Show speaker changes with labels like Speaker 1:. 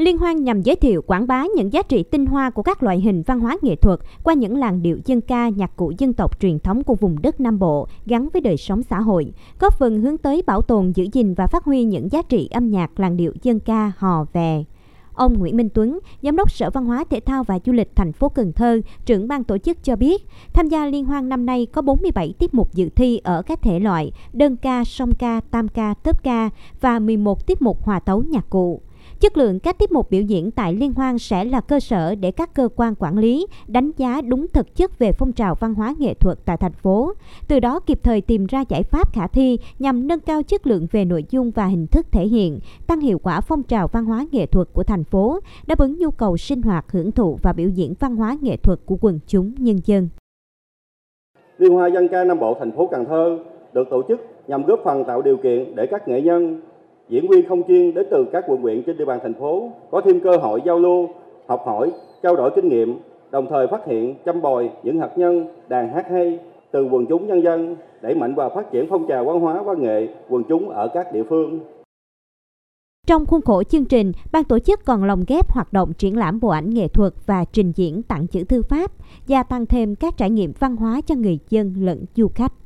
Speaker 1: Liên hoan nhằm giới thiệu quảng bá những giá trị tinh hoa của các loại hình văn hóa nghệ thuật qua những làn điệu dân ca, nhạc cụ dân tộc truyền thống của vùng đất Nam Bộ gắn với đời sống xã hội, góp phần hướng tới bảo tồn, giữ gìn và phát huy những giá trị âm nhạc làn điệu dân ca hò vè. Ông Nguyễn Minh Tuấn, Giám đốc Sở Văn hóa Thể thao và Du lịch thành phố Cần Thơ, trưởng ban tổ chức cho biết, tham gia liên hoan năm nay có 47 tiết mục dự thi ở các thể loại đơn ca, song ca, tam ca, tớp ca và 11 tiết mục hòa tấu nhạc cụ. Chất lượng các tiết mục biểu diễn tại Liên hoan sẽ là cơ sở để các cơ quan quản lý đánh giá đúng thực chất về phong trào văn hóa nghệ thuật tại thành phố, từ đó kịp thời tìm ra giải pháp khả thi nhằm nâng cao chất lượng về nội dung và hình thức thể hiện, tăng hiệu quả phong trào văn hóa nghệ thuật của thành phố, đáp ứng nhu cầu sinh hoạt, hưởng thụ và biểu diễn văn hóa nghệ thuật của quần chúng nhân dân.
Speaker 2: Liên hoan dân ca Nam Bộ thành phố Cần Thơ được tổ chức nhằm góp phần tạo điều kiện để các nghệ nhân diễn viên không chuyên đến từ các quận huyện trên địa bàn thành phố có thêm cơ hội giao lưu, học hỏi, trao đổi kinh nghiệm, đồng thời phát hiện, chăm bồi những hạt nhân đàn hát hay từ quần chúng nhân dân, đẩy mạnh và phát triển phong trào văn hóa văn nghệ quần chúng ở các địa phương.
Speaker 1: Trong khuôn khổ chương trình, ban tổ chức còn lồng ghép hoạt động triển lãm bộ ảnh nghệ thuật và trình diễn tặng chữ thư pháp, gia tăng thêm các trải nghiệm văn hóa cho người dân lẫn du khách.